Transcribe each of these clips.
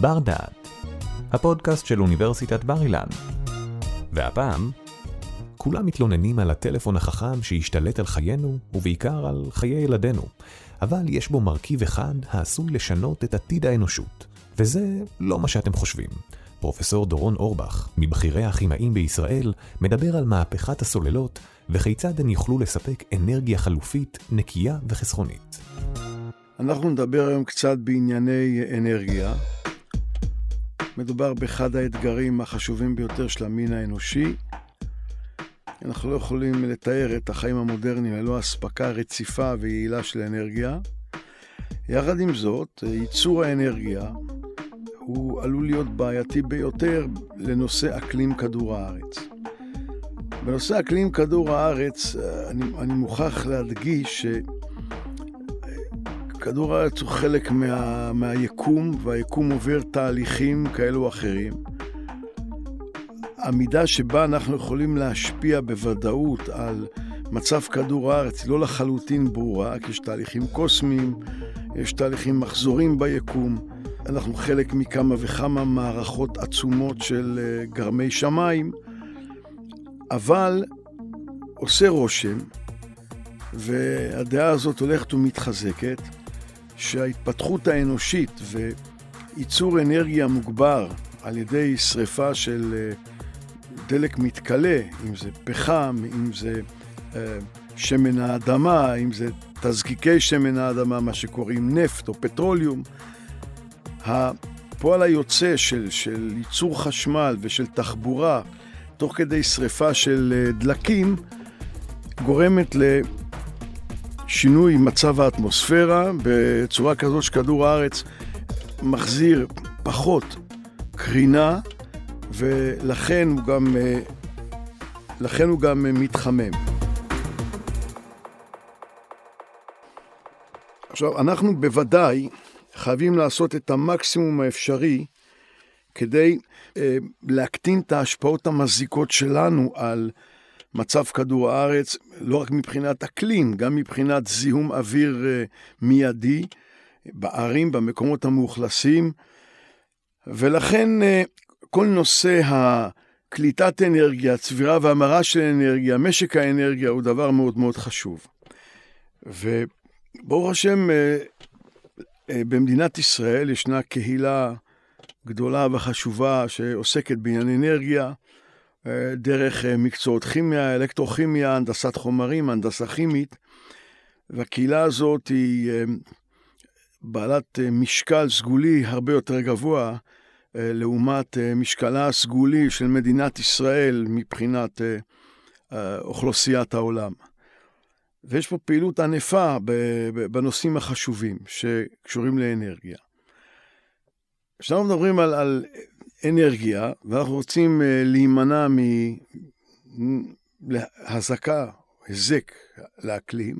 בר דעת, הפודקאסט של אוניברסיטת בר אילן. והפעם, כולם מתלוננים על הטלפון החכם שהשתלט על חיינו, ובעיקר על חיי ילדינו, אבל יש בו מרכיב אחד העשוי לשנות את עתיד האנושות, וזה לא מה שאתם חושבים. פרופסור דורון אורבך, מבכירי הכימאים בישראל, מדבר על מהפכת הסוללות וכיצד הן יוכלו לספק אנרגיה חלופית, נקייה וחסכונית. אנחנו נדבר היום קצת בענייני אנרגיה. מדובר באחד האתגרים החשובים ביותר של המין האנושי. אנחנו לא יכולים לתאר את החיים המודרניים ללא אספקה רציפה ויעילה של אנרגיה. יחד עם זאת, ייצור האנרגיה הוא עלול להיות בעייתי ביותר לנושא אקלים כדור הארץ. בנושא אקלים כדור הארץ, אני, אני מוכרח להדגיש שכדור הארץ הוא חלק מה, מהיקום, והיקום עובר תהליכים כאלו או אחרים. המידה שבה אנחנו יכולים להשפיע בוודאות על מצב כדור הארץ היא לא לחלוטין ברורה, כי יש תהליכים קוסמיים, יש תהליכים מחזורים ביקום. אנחנו חלק מכמה וכמה מערכות עצומות של אה, גרמי שמיים, אבל עושה רושם, והדעה הזאת הולכת ומתחזקת, שההתפתחות האנושית וייצור אנרגיה מוגבר על ידי שריפה של אה, דלק מתכלה, אם זה פחם, אם זה אה, שמן האדמה, אם זה תזקיקי שמן האדמה, מה שקוראים נפט או פטרוליום, הפועל היוצא של, של ייצור חשמל ושל תחבורה תוך כדי שריפה של אה, דלקים גורמת לשינוי מצב האטמוספירה בצורה כזאת שכדור הארץ מחזיר פחות קרינה ולכן הוא גם, אה, לכן הוא גם מתחמם. עכשיו, אנחנו בוודאי חייבים לעשות את המקסימום האפשרי כדי אה, להקטין את ההשפעות המזיקות שלנו על מצב כדור הארץ, לא רק מבחינת אקלים, גם מבחינת זיהום אוויר אה, מיידי בערים, במקומות המאוכלסים, ולכן אה, כל נושא קליטת אנרגיה, צבירה והמרה של אנרגיה, משק האנרגיה הוא דבר מאוד מאוד חשוב. וברוך השם, אה, במדינת ישראל ישנה קהילה גדולה וחשובה שעוסקת בעניין אנרגיה, דרך אה, מקצועות כימיה, אלקטרוכימיה, הנדסת חומרים, הנדסה כימית, והקהילה הזאת היא בעלת משקל סגולי הרבה יותר גבוה לעומת משקלה הסגולי של מדינת ישראל מבחינת אוכלוסיית העולם. ויש פה פעילות ענפה בנושאים החשובים שקשורים לאנרגיה. כשאנחנו מדברים על, על אנרגיה, ואנחנו רוצים אה, להימנע מהזקה, היזק לאקלים,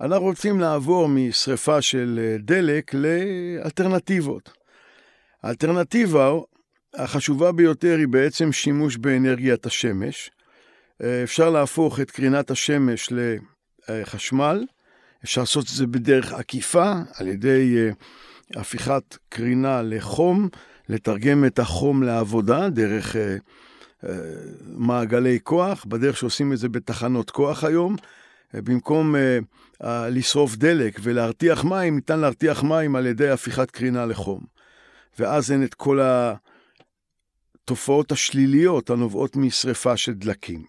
אנחנו רוצים לעבור משריפה של אה, דלק לאלטרנטיבות. האלטרנטיבה החשובה ביותר היא בעצם שימוש באנרגיית השמש. אה, אפשר להפוך את קרינת השמש ל... חשמל. אפשר לעשות את זה בדרך עקיפה, על ידי הפיכת קרינה לחום, לתרגם את החום לעבודה דרך אה, אה, מעגלי כוח, בדרך שעושים את זה בתחנות כוח היום. במקום לשרוף דלק ולהרתיח מים, ניתן להרתיח מים על ידי הפיכת קרינה לחום. ואז אין את כל התופעות השליליות הנובעות משרפה של דלקים.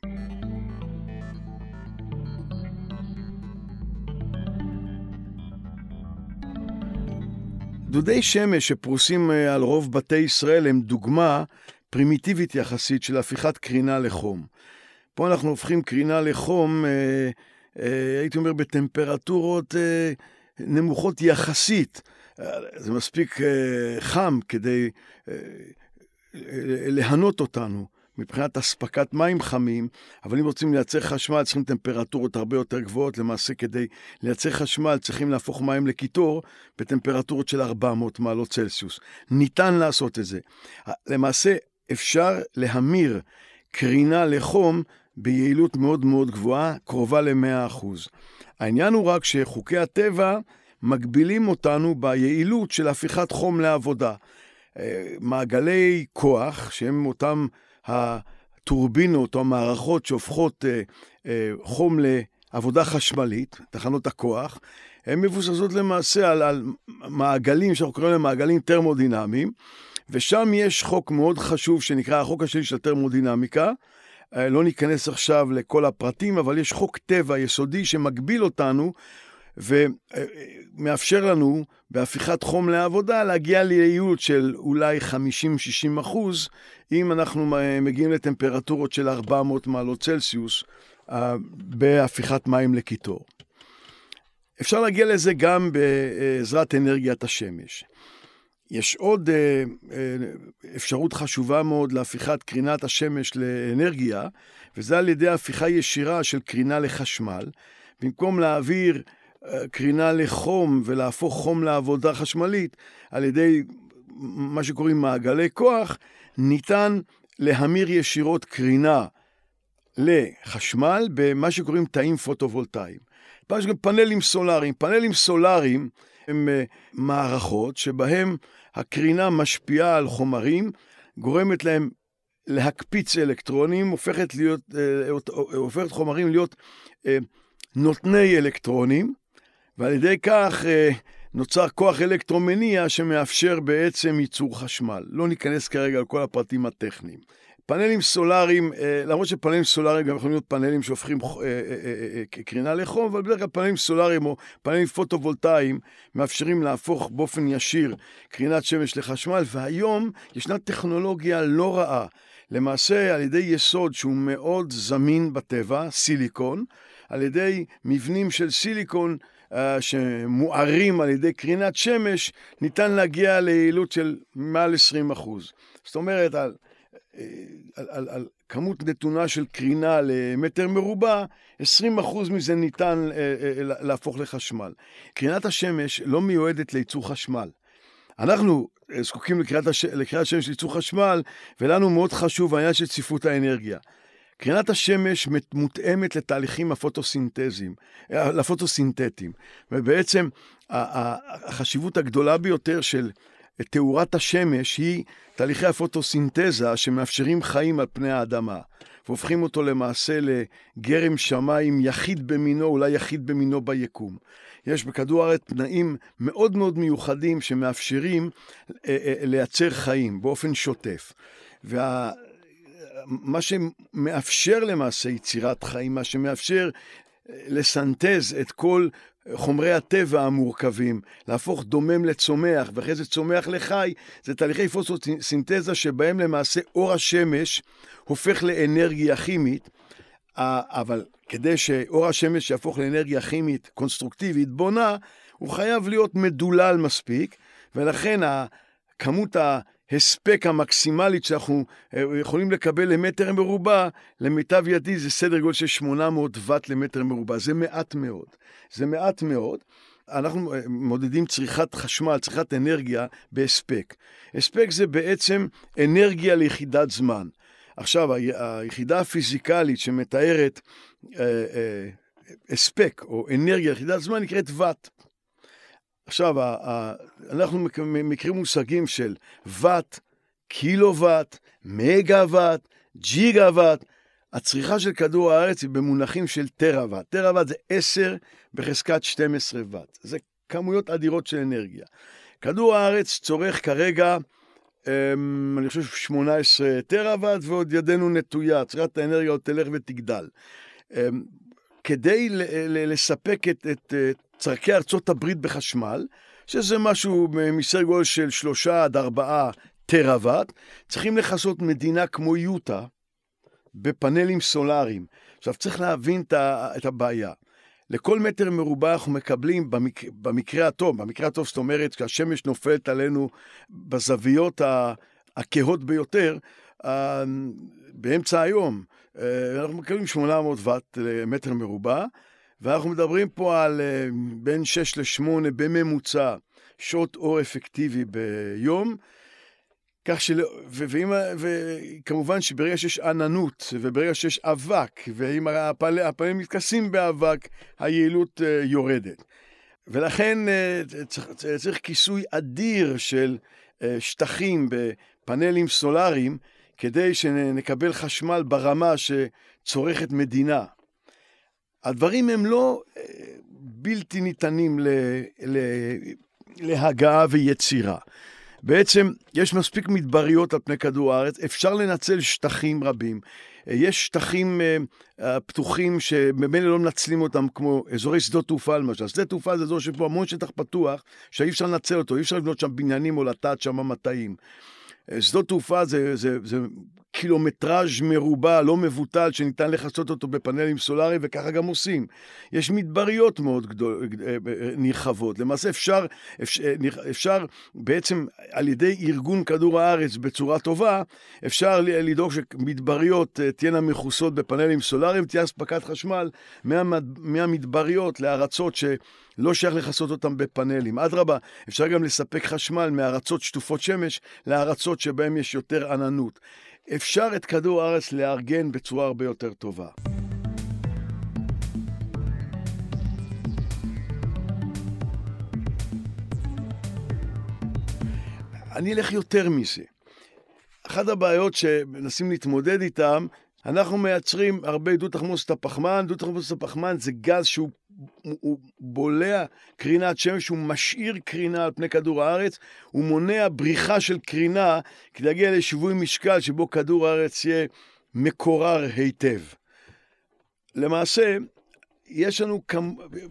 דודי שמש שפרוסים אה, על רוב בתי ישראל הם דוגמה פרימיטיבית יחסית של הפיכת קרינה לחום. פה אנחנו הופכים קרינה לחום, אה, אה, הייתי אומר, בטמפרטורות נמוכות יחסית. זה מספיק חם כדי להנות אותנו. מבחינת אספקת מים חמים, אבל אם רוצים לייצר חשמל צריכים טמפרטורות הרבה יותר גבוהות. למעשה כדי לייצר חשמל צריכים להפוך מים לקיטור בטמפרטורות של 400 מעלות צלסיוס. ניתן לעשות את זה. למעשה אפשר להמיר קרינה לחום ביעילות מאוד מאוד גבוהה, קרובה ל-100%. העניין הוא רק שחוקי הטבע מגבילים אותנו ביעילות של הפיכת חום לעבודה. מעגלי כוח, שהם אותם הטורבינות או המערכות שהופכות חום לעבודה חשמלית, תחנות הכוח, הן מבוססות למעשה על, על מעגלים שאנחנו קוראים להם מעגלים טרמודינמיים, ושם יש חוק מאוד חשוב שנקרא החוק השני של הטרמודינמיקה. אה, לא ניכנס עכשיו לכל הפרטים, אבל יש חוק טבע יסודי שמגביל אותנו ומאפשר לנו בהפיכת חום לעבודה להגיע ליעילות של אולי 50-60 אחוז, אם אנחנו מגיעים לטמפרטורות של 400 מעלות צלסיוס אה, בהפיכת מים לקיטור. אפשר להגיע לזה גם בעזרת אנרגיית השמש. יש עוד אה, אה, אפשרות חשובה מאוד להפיכת קרינת השמש לאנרגיה, וזה על ידי הפיכה ישירה של קרינה לחשמל. במקום להעביר אה, קרינה לחום ולהפוך חום לעבודה חשמלית על ידי מה שקוראים מעגלי כוח, ניתן להמיר ישירות קרינה לחשמל במה שקוראים תאים פוטו-וולטאיים. פאנלים סולאריים. פאנלים סולאריים הם אה, מערכות שבהם הקרינה משפיעה על חומרים, גורמת להם להקפיץ אלקטרונים, הופכת, להיות, אה, הופכת חומרים להיות אה, נותני אלקטרונים, ועל ידי כך נוצר כוח אלקטרומניע שמאפשר בעצם ייצור חשמל. לא ניכנס כרגע על כל הפרטים הטכניים. פאנלים סולאריים, אה, למרות שפאנלים סולאריים גם יכולים להיות פאנלים שהופכים אה, אה, קרינה לחום, אבל בדרך כלל פאנלים סולאריים או פאנלים פוטו-וולטאיים מאפשרים להפוך באופן ישיר קרינת שמש לחשמל, והיום ישנה טכנולוגיה לא רעה. למעשה, על ידי יסוד שהוא מאוד זמין בטבע, סיליקון, על ידי מבנים של סיליקון שמוארים על ידי קרינת שמש, ניתן להגיע ליעילות של מעל 20 זאת אומרת, על על, על, על כמות נתונה של קרינה למטר מרובע, 20% מזה ניתן אה, אה, להפוך לחשמל. קרינת השמש לא מיועדת לייצור חשמל. אנחנו אה, זקוקים לקרינת, הש... לקרינת שמש לייצור חשמל, ולנו מאוד חשוב העניין של צפיפות האנרגיה. קרינת השמש מותאמת לתהליכים הפוטוסינתזיים, לפוטוסינתטיים, ובעצם החשיבות הגדולה ביותר של תאורת השמש היא תהליכי הפוטוסינתזה שמאפשרים חיים על פני האדמה, והופכים אותו למעשה לגרם שמיים יחיד במינו, אולי יחיד במינו ביקום. יש בכדור הארץ תנאים מאוד מאוד מיוחדים שמאפשרים אה, אה, לייצר חיים באופן שוטף. וה... מה שמאפשר למעשה יצירת חיים, מה שמאפשר אה, לסנטז את כל חומרי הטבע המורכבים, להפוך דומם לצומח, ואחרי זה צומח לחי, זה תהליכי פוסטוסינתזה שבהם למעשה אור השמש הופך לאנרגיה כימית, אבל כדי שאור השמש יהפוך לאנרגיה כימית קונסטרוקטיבית בונה, הוא חייב להיות מדולל מספיק, ולכן כמות ההספק המקסימלית שאנחנו אה, יכולים לקבל למטר מרובע, למיטב ידי זה סדר גודל של 800 ואט למטר מרובע. זה מעט מאוד. זה מעט מאוד. אנחנו אה, מודדים צריכת חשמל, צריכת אנרגיה בהספק. הספק זה בעצם אנרגיה ליחידת זמן. עכשיו, היחידה הפיזיקלית שמתארת אה, אה, הספק או אנרגיה ליחידת זמן נקראת ואט. עכשיו, אנחנו מכירים מושגים של ואט, קילוואט, מגה-ואט, ג'יגה-ואט. הצריכה של כדור הארץ היא במונחים של טרה-ואט. טרה-ואט זה 10 בחזקת 12 ואט. זה כמויות אדירות של אנרגיה. כדור הארץ צורך כרגע, אמ, אני חושב, 18 טרה-ואט, ועוד ידנו נטויה. צריכת האנרגיה עוד תלך ותגדל. אמ, כדי לספק את, את, את צורכי ארצות הברית בחשמל, שזה משהו מסדר גודל של שלושה עד ארבעה טראוואט, צריכים לכסות מדינה כמו יוטה בפאנלים סולאריים. עכשיו, צריך להבין את הבעיה. לכל מטר מרובע אנחנו מקבלים, במק... במקרה הטוב, במקרה הטוב זאת אומרת, כשהשמש נופלת עלינו בזוויות הכהות ביותר, באמצע היום, אה, אנחנו מקבלים 800 ואט למטר מרובע, ואנחנו מדברים פה על אה, בין 6 ל-8 בממוצע שעות אור אפקטיבי ביום. כך של... ו... ואם... וכמובן שברגע שיש עננות, וברגע שיש אבק, ואם הפל... הפנים מתכסים באבק, היעילות uh, יורדת. ולכן uh, צריך, צריך כיסוי אדיר של שטחים בפאנלים סולאריים כדי שנקבל חשמל ברמה שצורכת מדינה. הדברים הם לא בלתי ניתנים ל, ל, להגעה ויצירה. בעצם יש מספיק מדבריות על פני כדור הארץ, אפשר לנצל שטחים רבים. יש שטחים uh, פתוחים שממילא לא מנצלים אותם, כמו אזורי שדות תעופה למשל. שדה תעופה זה אזור שיש בו המון שטח פתוח, שאי אפשר לנצל אותו, אי אפשר לבנות שם בניינים או לטעת שם מטעים. שדות תעופה זה, זה, זה קילומטראז' מרובע לא מבוטל שניתן לכסות אותו בפאנלים סולאריים וככה גם עושים. יש מדבריות מאוד גדול, אה, אה, נרחבות. למעשה אפשר, אפשר, אפשר בעצם על ידי ארגון כדור הארץ בצורה טובה, אפשר לדאוג שמדבריות אה, תהיינה מכוסות בפאנלים סולאריים, תהיה אספקת חשמל מהמדבריות לארצות ש... לא שייך לכסות אותם בפאנלים. אדרבה, אפשר גם לספק חשמל מארצות שטופות שמש לארצות שבהן יש יותר עננות. אפשר את כדור הארץ לארגן בצורה הרבה יותר טובה. אני אלך יותר מזה. אחת הבעיות שמנסים להתמודד איתן אנחנו מייצרים הרבה דו תחמוצת הפחמן, דו תחמוצת הפחמן זה גז שהוא הוא בולע קרינת שמש, הוא משאיר קרינה על פני כדור הארץ, הוא מונע בריחה של קרינה כדי להגיע לשיווי משקל שבו כדור הארץ יהיה מקורר היטב. למעשה, יש לנו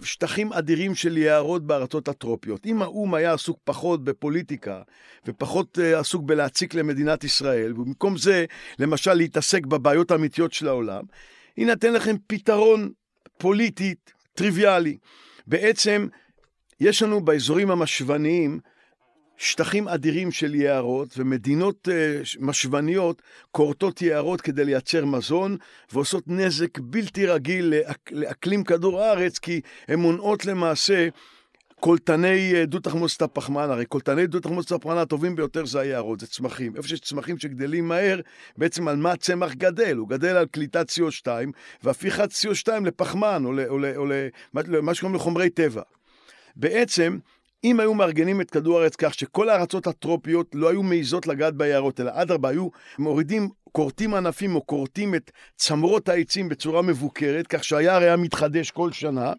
שטחים אדירים של יערות בארצות הטרופיות. אם האו"ם היה עסוק פחות בפוליטיקה ופחות אה, עסוק בלהציק למדינת ישראל, ובמקום זה, למשל, להתעסק בבעיות האמיתיות של העולם, אתן לכם פתרון פוליטי טריוויאלי. בעצם, יש לנו באזורים המשווניים שטחים אדירים של יערות, ומדינות uh, משווניות כורתות יערות כדי לייצר מזון, ועושות נזק בלתי רגיל לאק, לאקלים כדור הארץ, כי הן מונעות למעשה קולטני אה, דו תחמוצת הפחמן, הרי קולטני דו תחמוצת הפחמן הטובים ביותר זה היערות, זה צמחים. איפה שיש צמחים שגדלים מהר, בעצם על מה הצמח גדל? הוא גדל על קליטת CO2 והפיכת CO2 לפחמן או, או למה שקוראים לחומרי טבע. בעצם, אם היו מארגנים את כדור הארץ כך שכל הארצות הטרופיות לא היו מעיזות לגעת ביערות, אלא אדרבה, היו מורידים, כורתים ענפים או כורתים את צמרות העצים בצורה מבוקרת, כך שהיער היה מתחדש כל שנה,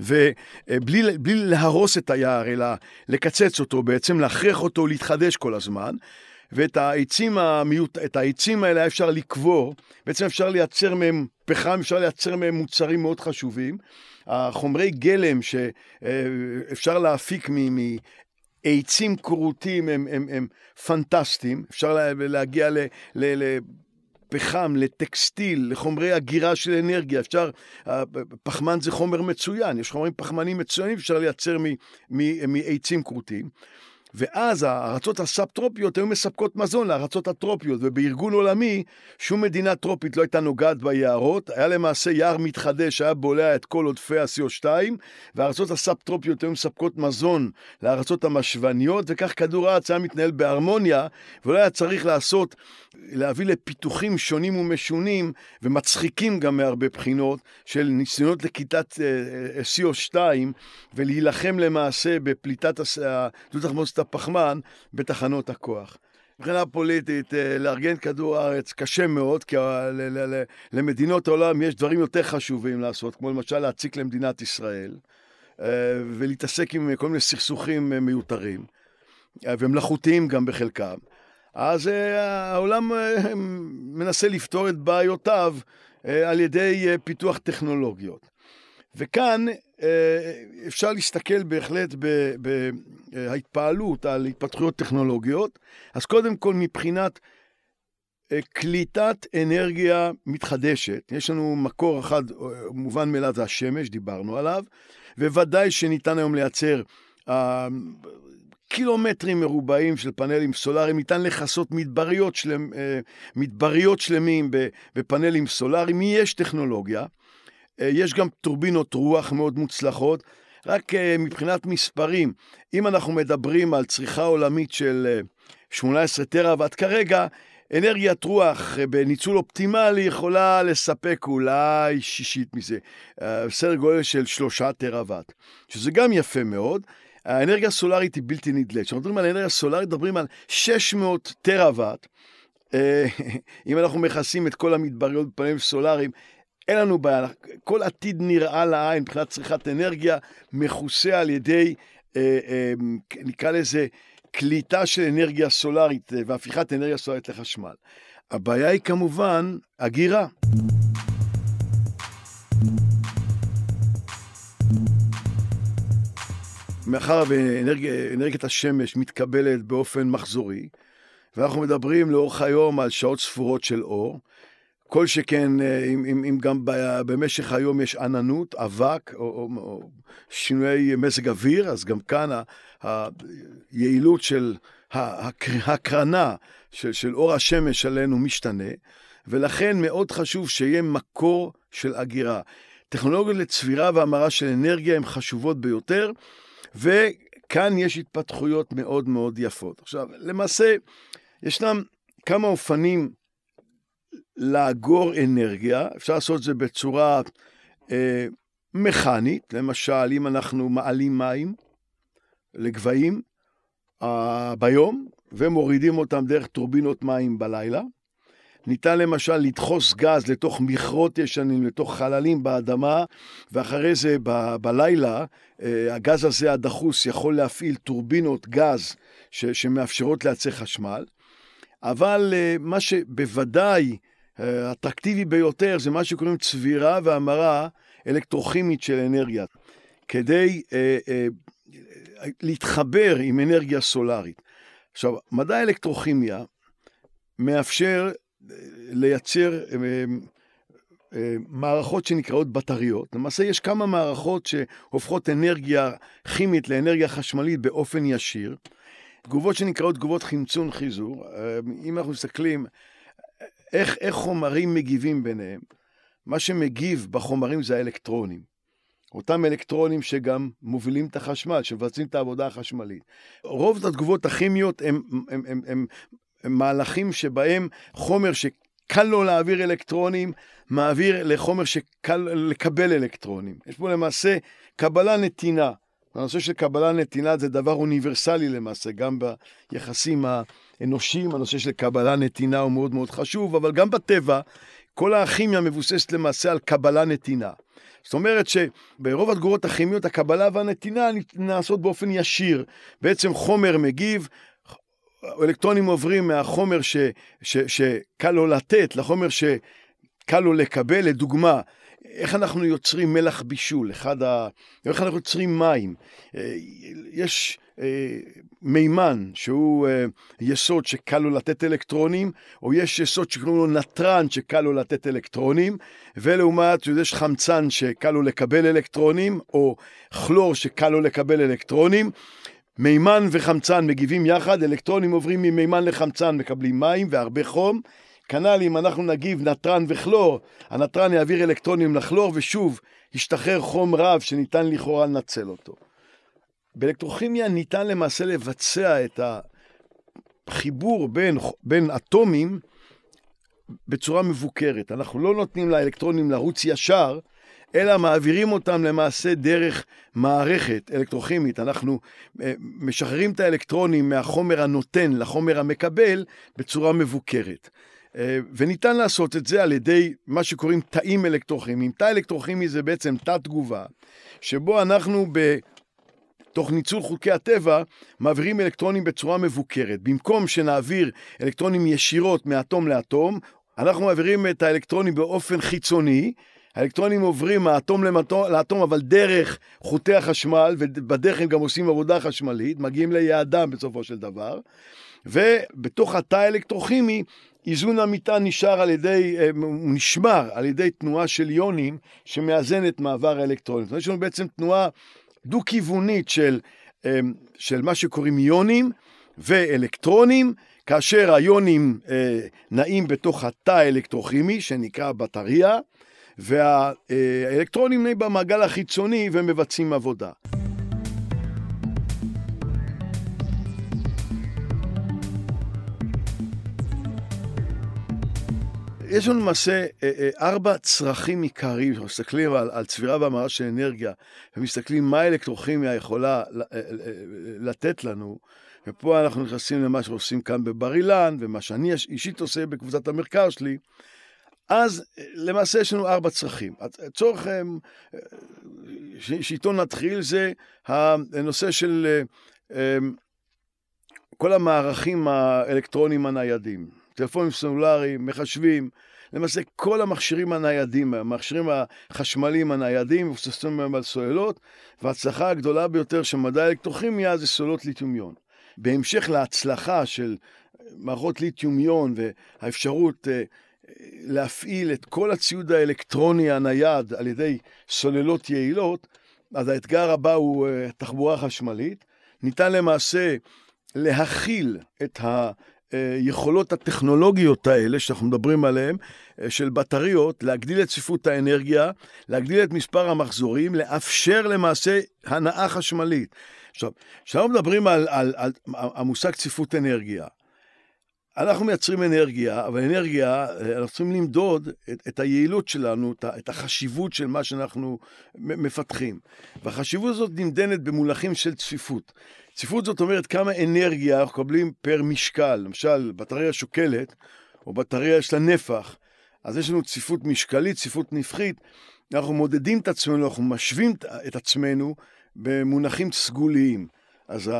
ובלי להרוס את היער, אלא לקצץ אותו בעצם, להכריח אותו להתחדש כל הזמן. ואת העצים, המיוט... את העצים האלה אפשר לקבור, בעצם אפשר לייצר מהם פחם, אפשר לייצר מהם מוצרים מאוד חשובים. החומרי גלם שאפשר להפיק מעצים כרותים הם, הם, הם פנטסטיים, אפשר להגיע ל... ל, ל פחם, לטקסטיל, לחומרי הגירה של אנרגיה, אפשר, פחמן זה חומר מצוין, יש חומרים פחמנים מצוינים שאפשר לייצר מעצים כרותים. ואז הארצות הסאב-טרופיות היו מספקות מזון לארצות הטרופיות, ובארגון עולמי שום מדינה טרופית לא הייתה נוגעת ביערות, היה למעשה יער מתחדש, היה בולע את כל עודפי ה-CO2, והארצות הסאב-טרופיות היו מספקות מזון לארצות המשווניות, וכך כדור הארץ היה מתנהל בהרמוניה, ולא היה צריך לעשות, להביא לפיתוחים שונים ומשונים, ומצחיקים גם מהרבה בחינות, של ניסיונות לכיתת אה, אה, CO2, ולהילחם למעשה בפליטת דו תחמוצת הפחמן בתחנות הכוח. מבחינה פוליטית, אה, לארגן כדור הארץ קשה מאוד, כי למדינות העולם יש דברים יותר חשובים לעשות, כמו למשל להציק למדינת ישראל, אה, ולהתעסק עם כל מיני סכסוכים אה, מיותרים, ומלאכותיים גם בחלקם. אז העולם מנסה לפתור את בעיותיו על ידי פיתוח טכנולוגיות. וכאן אה, אפשר להסתכל בהחלט בהתפעלות על התפתחויות טכנולוגיות. אז קודם כל מבחינת אה, קליטת אנרגיה מתחדשת, יש לנו מקור אחד אה, מובן מאליו, זה השמש, דיברנו עליו, וודאי שניתן היום לייצר קילומטרים מרובעים של פאנלים סולאריים, ניתן לכסות מדבריות, שלם, מדבריות שלמים בפאנלים סולאריים, יש טכנולוגיה. אה, יש גם טורבינות רוח מאוד מוצלחות. רק אה, מבחינת מספרים, אם אנחנו מדברים על צריכה עולמית של 18 טראוואט כרגע, אנרגיית רוח בניצול אופטימלי יכולה לספק אולי שישית מזה, אה, סדר גודל של שלושה טראוואט, שזה גם יפה מאוד. האנרגיה הסולארית היא בלתי נדלית. כשאנחנו מדברים על אנרגיה סולארית, מדברים על 600 טראוואט. אה, אם אנחנו מכסים את כל המדבריות בפאנלים סולאריים, אין לנו בעיה, כל עתיד נראה לעין מבחינת צריכת אנרגיה, מכוסה על ידי, אה, אה, נקרא לזה, קליטה של אנרגיה סולארית והפיכת אנרגיה סולארית לחשמל. הבעיה היא כמובן אגירה. מאחר ואנרגיית השמש מתקבלת באופן מחזורי, ואנחנו מדברים לאורך היום על שעות ספורות של אור, כל שכן, אה, אם, אם, אם גם במשך היום יש עננות, אבק או, או, או שינויי מזג אוויר, אז גם כאן היעילות של ההקרנה של, של אור השמש עלינו משתנה, ולכן מאוד חשוב שיהיה מקור של אגירה. טכנולוגיות לצבירה והמרה של אנרגיה הן חשובות ביותר, וכאן יש התפתחויות מאוד מאוד יפות. עכשיו, למעשה, ישנם כמה אופנים לאגור אנרגיה, אפשר לעשות את זה בצורה אה, מכנית, למשל, אם אנחנו מעלים מים לגבהים אה, ביום ומורידים אותם דרך טורבינות מים בלילה, ניתן למשל לדחוס גז לתוך מכרות ישנים, לתוך חללים באדמה, ואחרי זה ב- בלילה אה, הגז הזה הדחוס יכול להפעיל טורבינות גז ש- שמאפשרות לייצר חשמל. אבל אה, מה שבוודאי אה, אטרקטיבי ביותר זה מה שקוראים צבירה והמרה אלקטרוכימית של אנרגיה, כדי להתחבר עם אנרגיה סולארית. עכשיו, מדע האלקטרוכימיה מאפשר לייצר אה, אה, מערכות שנקראות בטריות. למעשה יש כמה מערכות שהופכות אנרגיה כימית לאנרגיה חשמלית באופן ישיר. תגובות שנקראות תגובות חמצון חיזור. אה, אם אנחנו מסתכלים איך, איך חומרים מגיבים ביניהם, מה שמגיב בחומרים זה האלקטרונים. אותם אלקטרונים שגם מובילים את החשמל, שמבצעים את העבודה החשמלית. רוב התגובות הכימיות הם מהלכים שבהם חומר שקל לו להעביר אלקטרונים, מעביר לחומר שקל לקבל אלקטרונים. יש פה למעשה קבלה נתינה. הנושא של קבלה נתינה זה דבר אוניברסלי למעשה, גם ביחסים האנושיים, הנושא של קבלה נתינה הוא מאוד מאוד חשוב, אבל גם בטבע, כל הכימיה מבוססת למעשה על קבלה נתינה. זאת אומרת שברוב התגובות הכימיות הקבלה והנתינה נעשות באופן ישיר. בעצם חומר מגיב, אלקטרונים עוברים מהחומר ש, ש, שקל לו לתת לחומר שקל לו לקבל, לדוגמה, איך אנחנו יוצרים מלח בישול, אחד ה... איך אנחנו יוצרים מים. אה, יש אה, מימן שהוא אה, יסוד שקל לו לתת אלקטרונים, או יש יסוד שקוראים לו נתרן שקל לו לתת אלקטרונים, ולעומת יש חמצן שקל לו לקבל אלקטרונים, או כלור שקל לו לקבל אלקטרונים. מימן וחמצן מגיבים יחד, אלקטרונים עוברים ממימן לחמצן, מקבלים מים והרבה חום. כנ"ל אם אנחנו נגיב נתרן וכלור, הנתרן יעביר אלקטרונים לכלור ושוב ישתחרר חום רב שניתן לכאורה לנצל אותו. באלקטרוכימיה ניתן למעשה לבצע את החיבור בין, בין אטומים בצורה מבוקרת. אנחנו לא נותנים לאלקטרונים לרוץ ישר, אלא מעבירים אותם למעשה דרך מערכת אלקטרוכימית. אנחנו אה, משחררים את האלקטרונים מהחומר הנותן לחומר המקבל בצורה מבוקרת. אה, וניתן לעשות את זה על ידי מה שקוראים תאים אלקטרוכימיים. תא אלקטרוכימי זה בעצם תא תגובה, שבו אנחנו ב... תוך ניצול חוקי הטבע, מעבירים אלקטרונים בצורה מבוקרת. במקום שנעביר אלקטרונים ישירות מאטום לאטום, אנחנו מעבירים את האלקטרונים באופן חיצוני, האלקטרונים עוברים מהאטום לאטום, אבל דרך חוטי החשמל, ובדרך הם גם עושים עבודה חשמלית, מגיעים ליעדם בסופו של דבר, ובתוך התא האלקטרוכימי, איזון המיטה נשאר על ידי, אה, הוא נשמר על ידי תנועה של יונים שמאזנת מעבר האלקטרונים. זאת אומרת, יש לנו בעצם תנועה דו-כיוונית של, אה, של מה שקוראים יונים ואלקטרונים, כאשר היונים אה, נעים בתוך התא האלקטרוכימי שנקרא בטריה, והאלקטרונים נעים במעגל החיצוני ומבצעים עבודה. יש לנו למעשה ארבע צרכים עיקריים, אנחנו מסתכלים על, על צבירה והמרה של אנרגיה, ומסתכלים מה האלקטרוכימיה יכולה לתת לנו, ופה אנחנו נכנסים למה שעושים כאן בבר אילן, ומה שאני אישית עושה בקבוצת המחקר שלי, אז למעשה יש לנו ארבע צרכים. הצורך שאיתו נתחיל זה הנושא של כל המערכים האלקטרוניים הניידים, טלפונים סלולריים, מחשבים, למעשה כל המכשירים הניידים, המכשירים החשמליים הניידים מבוססים בהם על סוללות, וההצלחה הגדולה ביותר של מדע האלקטרוכימיה זה סוללות ליתיומיון. בהמשך להצלחה של מערכות ליתיומיון והאפשרות אה, להפעיל את כל הציוד האלקטרוני הנייד על ידי סוללות יעילות, אז האתגר הבא הוא אה, תחבורה חשמלית. ניתן למעשה להכיל את היכולות הטכנולוגיות האלה שאנחנו מדברים עליהן, אה, של בטריות, להגדיל את צפיפות האנרגיה, להגדיל את מספר המחזורים, לאפשר למעשה הנאה חשמלית. עכשיו, כשאנחנו מדברים על, על, על, על המושג צפיפות אנרגיה, אנחנו מייצרים אנרגיה, אבל אנרגיה, אה, אנחנו צריכים למדוד את, את היעילות שלנו, את החשיבות של מה שאנחנו מפתחים. והחשיבות הזאת נמדנת במונחים של צפיפות. צפיפות זאת אומרת כמה אנרגיה אנחנו מקבלים פר משקל. למשל, בטריה שוקלת, או בטריה יש לה נפח, אז יש לנו צפיפות משקלית, צפיפות נפחית. אנחנו מודדים את עצמנו, אנחנו משווים את עצמנו במונחים סגוליים. אז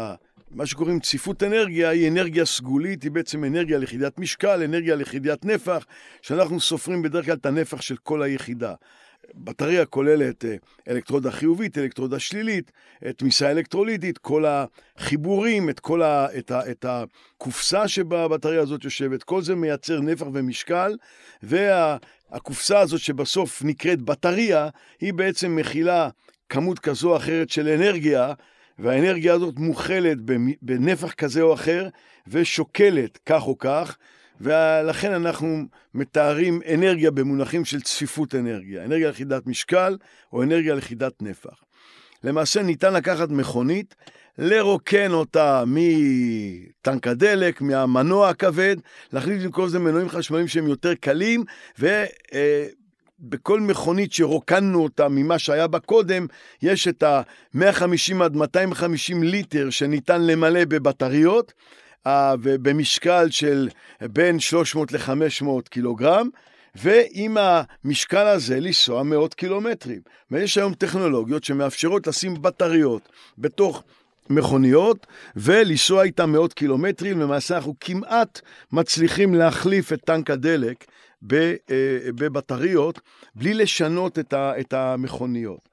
מה שקוראים צפיפות אנרגיה היא אנרגיה סגולית, היא בעצם אנרגיה ליחידת משקל, אנרגיה ליחידת נפח, שאנחנו סופרים בדרך כלל את הנפח של כל היחידה. בטריה כוללת אה, אלקטרודה חיובית, אלקטרודה שלילית, תמיסה אלקטרוליטית, כל החיבורים, את כל ה, את, ה, את הקופסה שבה הבטריה הזאת יושבת, כל זה מייצר נפח ומשקל, והקופסה הזאת שבסוף נקראת בטריה, היא בעצם מכילה כמות כזו או אחרת של אנרגיה, והאנרגיה הזאת מוכלת בנפח כזה או אחר, ושוקלת כך או כך, ולכן אנחנו מתארים אנרגיה במונחים של צפיפות אנרגיה, אנרגיה ליחידת משקל או אנרגיה ליחידת נפח. למעשה ניתן לקחת מכונית, לרוקן אותה מטנק הדלק, מהמנוע הכבד, להחליט במקום זה מנועים חשמליים שהם יותר קלים, ו... בכל מכונית שרוקנו אותה ממה שהיה בה קודם, יש את ה-150 עד 250 ליטר שניתן למלא בבטריות, ובמשקל של בין 300 ל-500 קילוגרם, ועם המשקל הזה לנסוע מאות קילומטרים. ויש היום טכנולוגיות שמאפשרות לשים בטריות בתוך מכוניות ולנסוע איתן מאות קילומטרים. למעשה אנחנו כמעט מצליחים להחליף את טנק הדלק בבטריות בלי לשנות את המכוניות.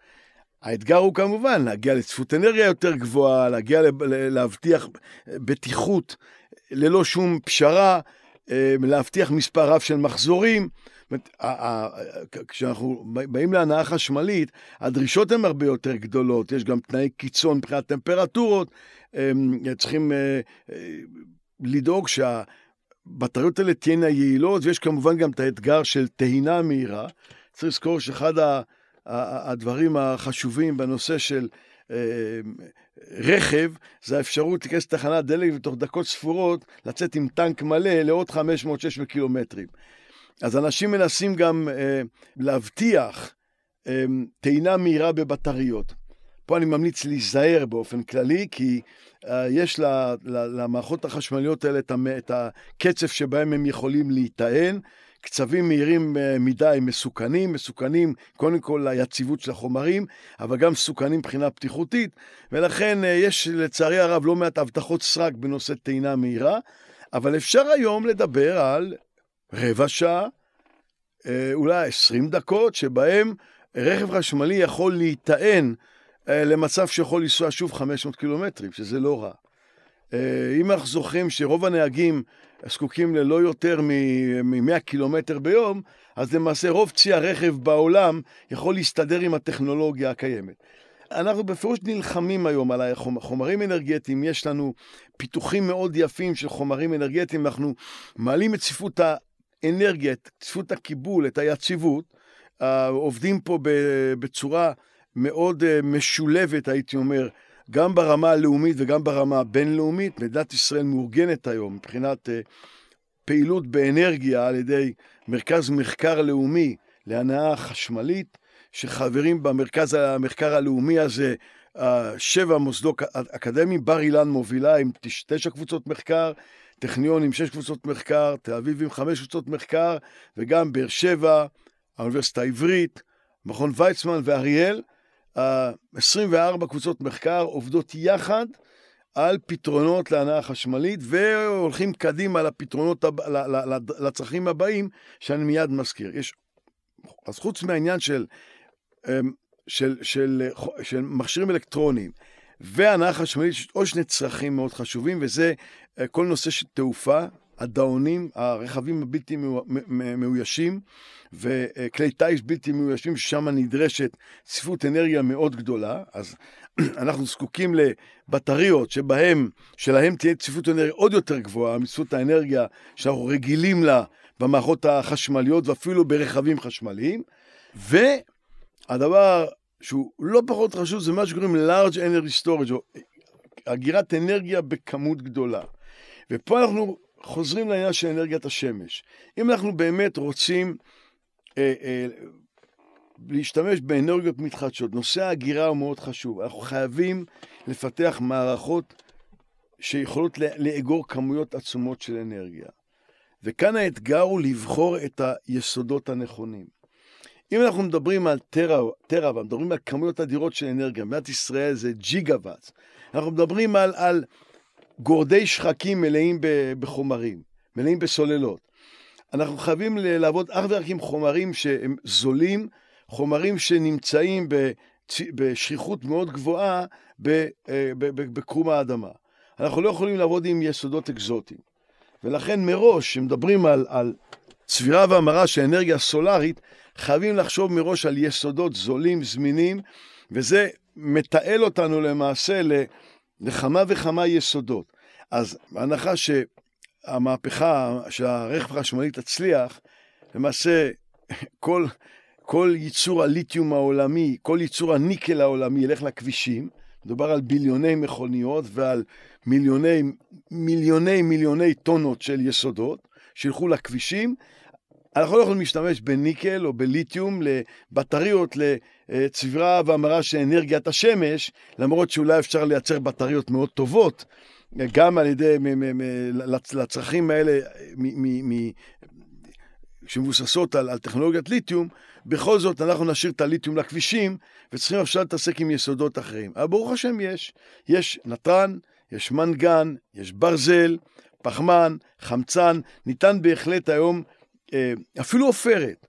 האתגר הוא כמובן להגיע לצפות אנרגיה יותר גבוהה, להגיע להבטיח בטיחות ללא שום פשרה, אה, להבטיח מספר רב של מחזורים. כשאנחנו באים להנאה חשמלית, הדרישות הן הרבה יותר גדולות, יש גם תנאי קיצון מבחינת טמפרטורות, אה, צריכים אה, לדאוג שהבטריות האלה תהיינה יעילות, ויש כמובן גם את האתגר של טעינה מהירה. צריך לזכור שאחד הדברים החשובים בנושא של אה, רכב, זה האפשרות להיכנס לתחנת דלק ותוך דקות ספורות לצאת עם טנק מלא לעוד 500-600 קילומטרים. אז אנשים מנסים גם אה, להבטיח אה, טעינה מהירה בבטריות. פה אני ממליץ להיזהר באופן כללי, כי יש למערכות החשמליות האלה את הקצב שבהם הם יכולים להיטען. קצבים מהירים אה, מדי מסוכנים, מסוכנים קודם כל ליציבות של החומרים, אבל גם מסוכנים מבחינה בטיחותית, ולכן אה, יש לצערי הרב לא מעט הבטחות סרק בנושא טעינה מהירה, אבל אפשר היום לדבר על רבע שעה, אולי עשרים דקות, שבהם רכב חשמלי יכול להיטען למצב שיכול לנסוע שוב 500 קילומטרים, שזה לא רע. אם אנחנו זוכרים שרוב הנהגים זקוקים ללא יותר מ-100 קילומטר ביום, אז למעשה רוב צי הרכב בעולם יכול להסתדר עם הטכנולוגיה הקיימת. אנחנו בפירוש נלחמים היום על החומרים אנרגטיים, יש לנו פיתוחים מאוד יפים של חומרים אנרגטיים, אנחנו מעלים את צפיפות האנרגיה, את צפיפות הקיבול, את היציבות, עובדים פה בצורה מאוד אה, משולבת, הייתי אומר, גם ברמה הלאומית וגם ברמה הבינלאומית, מדינת ישראל מאורגנת היום מבחינת uh, פעילות באנרגיה על ידי מרכז מחקר לאומי להנאה חשמלית, שחברים במרכז המחקר הלאומי הזה שבע מוסדות אקדמיים, בר אילן מובילה עם תשע קבוצות מחקר, טכניון עם שש קבוצות מחקר, תל אביב עם חמש קבוצות מחקר, וגם באר שבע, האוניברסיטה העברית, מכון ויצמן ואריאל, 24 קבוצות מחקר עובדות יחד על פתרונות להנאה חשמלית, והולכים קדימה לפתרונות, לצרכים הבאים, שאני מיד מזכיר. יש, אז חוץ מהעניין של, אמ, של, של, של, של מכשירים אלקטרוניים והנאה חשמלית, יש עוד שני צרכים מאוד חשובים, וזה אה, כל נושא של תעופה, הדאונים, הרכבים הבלתי מאוישים וכלי טיס בלתי מאוישים, ששם נדרשת צפיפות אנרגיה מאוד גדולה. אז אנחנו זקוקים לבטריות שבהם, שלהם תהיה צפיפות אנרגיה עוד יותר גבוהה מצפיפות האנרגיה שאנחנו רגילים לה במערכות החשמליות ואפילו ברכבים חשמליים. והדבר שהוא לא פחות חשוב זה מה שקוראים large energy storage, או אגירת אנרגיה בכמות גדולה. ופה אנחנו חוזרים לעניין של אנרגיית השמש. אם אנחנו באמת רוצים אה, אה, להשתמש באנרגיות מתחדשות, נושא ההגירה הוא מאוד חשוב. אנחנו חייבים לפתח מערכות שיכולות לאגור כמויות עצומות של אנרגיה. וכאן האתגר הוא לבחור את היסודות הנכונים. אם אנחנו מדברים על טרה, ומדברים על כמויות אדירות של אנרגיה, במדינת ישראל זה ג'יגה וואט, אנחנו מדברים על, על גורדי שחקים מלאים בחומרים, מלאים בסוללות. אנחנו חייבים לעבוד אך ורק עם חומרים שהם זולים, חומרים שנמצאים בשכיחות מאוד גבוהה אה, בקרום האדמה. אנחנו לא יכולים לעבוד עם יסודות אקזוטיים. ולכן מראש, כשמדברים על, על צבירה והמרה של אנרגיה סולארית, חייבים לחשוב מראש על יסודות זולים, זמינים, וזה מתעל אותנו למעשה לכמה וכמה יסודות. אז בהנחה שהמהפכה, שהרכב החשמלי תצליח, למעשה כל, כל ייצור הליתיום העולמי, כל ייצור הניקל העולמי ילך לכבישים, מדובר על ביליוני מכוניות ועל מיליוני, מיליוני מיליוני טונות של יסודות שילכו לכבישים. אנחנו לא יכולים להשתמש בניקל או בליתיום לבטריות לצבירה והמרה של אנרגיית השמש, למרות שאולי אפשר לייצר בטריות מאוד טובות, גם על ידי, לצרכים האלה שמבוססות על, על טכנולוגיית ליתיום, בכל זאת אנחנו נשאיר את הליתיום לכבישים, וצריכים עכשיו להתעסק עם יסודות אחרים. אבל ברוך השם יש, יש נתרן, יש מנגן, יש ברזל, פחמן, חמצן, ניתן בהחלט היום אה, אפילו עופרת,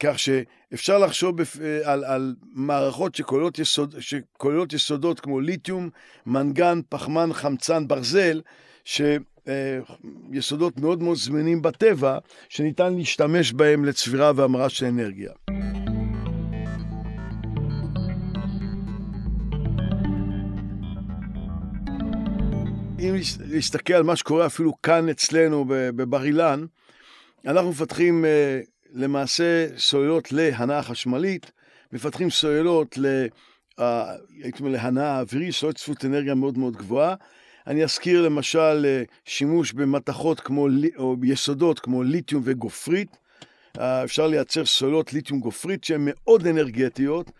כך שאפשר לחשוב בפ... אה, על, על מערכות שכוללות, יסוד, שכוללות יסודות כמו ליתיום, מנגן, פחמן, חמצן, ברזל, שיסודות אה, מאוד מאוד זמינים בטבע, שניתן להשתמש בהם לצבירה והמרה של אנרגיה. אם להסתכל על מה שקורה אפילו כאן אצלנו בבר אילן, אנחנו מפתחים אה, למעשה סוללות להנאה חשמלית, מפתחים סוללות ל... אה, הייתי אומר להנאה אווירית, סוללות צפות אנרגיה מאוד מאוד גבוהה. אני אזכיר למשל אה, שימוש במתכות כמו, או ביסודות כמו ליתיום וגופרית. אפשר לייצר סוללות ליתיום גופרית שהן מאוד אנרגטיות,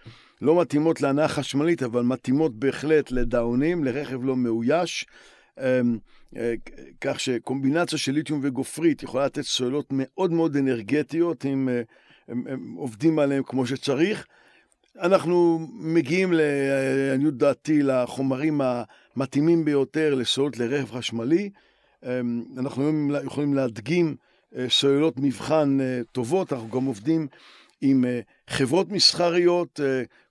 לא מתאימות להנאה חשמלית, אבל מתאימות בהחלט לדאונים, לרכב לא מאויש. אה, כך שקומבינציה של ליתיום וגופרית יכולה לתת סוללות מאוד מאוד אנרגטיות, אם אה, הם, הם עובדים עליהן כמו שצריך. אנחנו מגיעים, לעניות דעתי, לחומרים המתאימים ביותר לסוללות לרכב חשמלי. אנחנו יכולים להדגים אה, סוללות מבחן טובות, אנחנו גם עובדים עם חברות מסחריות,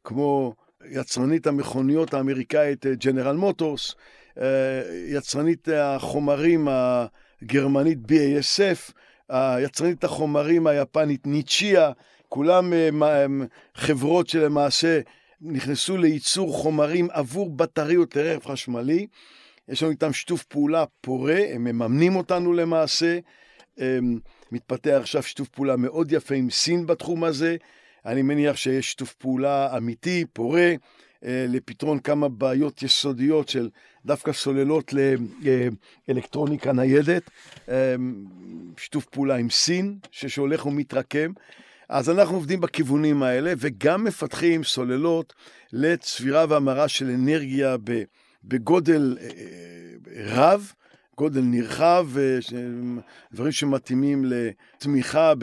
כמו יצרנית המכוניות האמריקאית ג'נרל מוטורס, יצרנית החומרים הגרמנית BASF, יצרנית החומרים היפנית ניצ'יה, כולם אה, חברות שלמעשה נכנסו לייצור חומרים עבור בטריות לרכב חשמלי. יש לנו איתם שיתוף פעולה פורה, הם מממנים אותנו למעשה. אה, מתפתח עכשיו שיתוף פעולה מאוד יפה עם סין בתחום הזה. אני מניח שיש שיתוף פעולה אמיתי, פורה. אה, לפתרון כמה בעיות יסודיות של דווקא סוללות לאלקטרוניקה ניידת, שיתוף פעולה עם סין, שהולך ומתרקם. אז אנחנו עובדים בכיוונים האלה, וגם מפתחים סוללות לצבירה והמרה של אנרגיה בגודל רב, גודל נרחב, דברים שמתאימים לתמיכה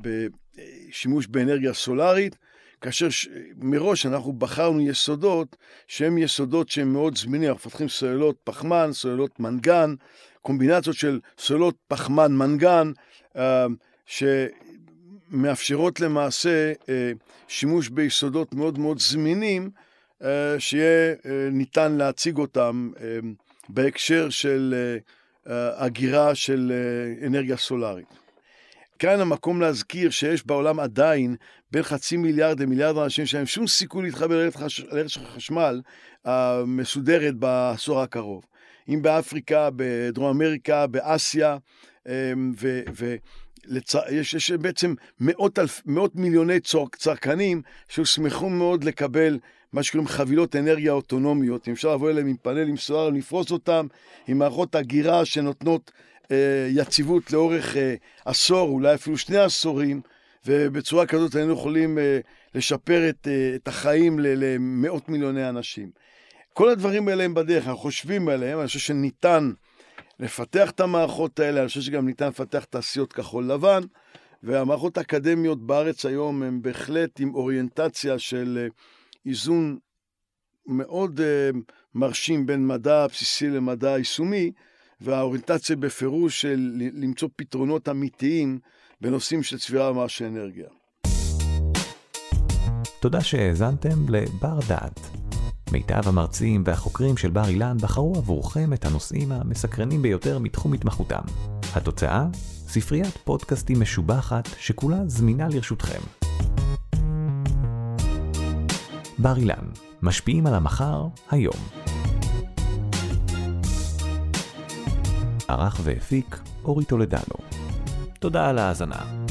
בשימוש באנרגיה סולארית, כאשר מראש אנחנו בחרנו יסודות שהם יסודות שהם מאוד זמינים, אנחנו מפתחים סוללות פחמן, סוללות מנגן, קומבינציות של סוללות פחמן-מנגן, אה, שמאפשרות למעשה אה, שימוש ביסודות מאוד מאוד זמינים, אה, שיהיה ניתן להציג אותם בהקשר של הגירה של אנרגיה סולארית. כאן המקום להזכיר שיש בעולם עדיין בין חצי מיליארד למיליארד אנשים שאין שום סיכוי להתחבר לרשת החשמל המסודרת בעשור הקרוב. אם באפריקה, בדרום אמריקה, באסיה, ויש יש בעצם מאות, אלף, מאות מיליוני צרכנים שהוסמכו מאוד לקבל מה שקוראים חבילות אנרגיה אוטונומיות. אם אפשר לבוא אליהם עם פאנלים סולאריים, לפרוס אותם, עם מערכות הגירה שנותנות יציבות לאורך אה, עשור, אולי אפילו שני עשורים, ובצורה כזאת היינו יכולים אה, לשפר את, את החיים למאות מיליוני אנשים. כל הדברים האלה הם בדרך, אנחנו חושבים עליהם, אני חושב שניתן לפתח את המערכות האלה, אני חושב שגם ניתן לפתח תעשיות כחול לבן, והמערכות האקדמיות בארץ היום הן בהחלט עם אוריינטציה של איזון מאוד מרשים בין מדע בסיסי למדע יישומי, והאוריינטציה בפירוש של למצוא פתרונות אמיתיים בנושאים של צבירה ממש של אנרגיה. תודה שהאזנתם לבר דעת. מיטב המרצים והחוקרים של בר אילן בחרו עבורכם את הנושאים המסקרנים ביותר מתחום התמחותם. התוצאה? ספריית פודקאסטים משובחת שכולה זמינה לרשותכם. בר אילן, משפיעים על המחר, היום. ערך והפיק אורי טולדנו. תודה על ההאזנה.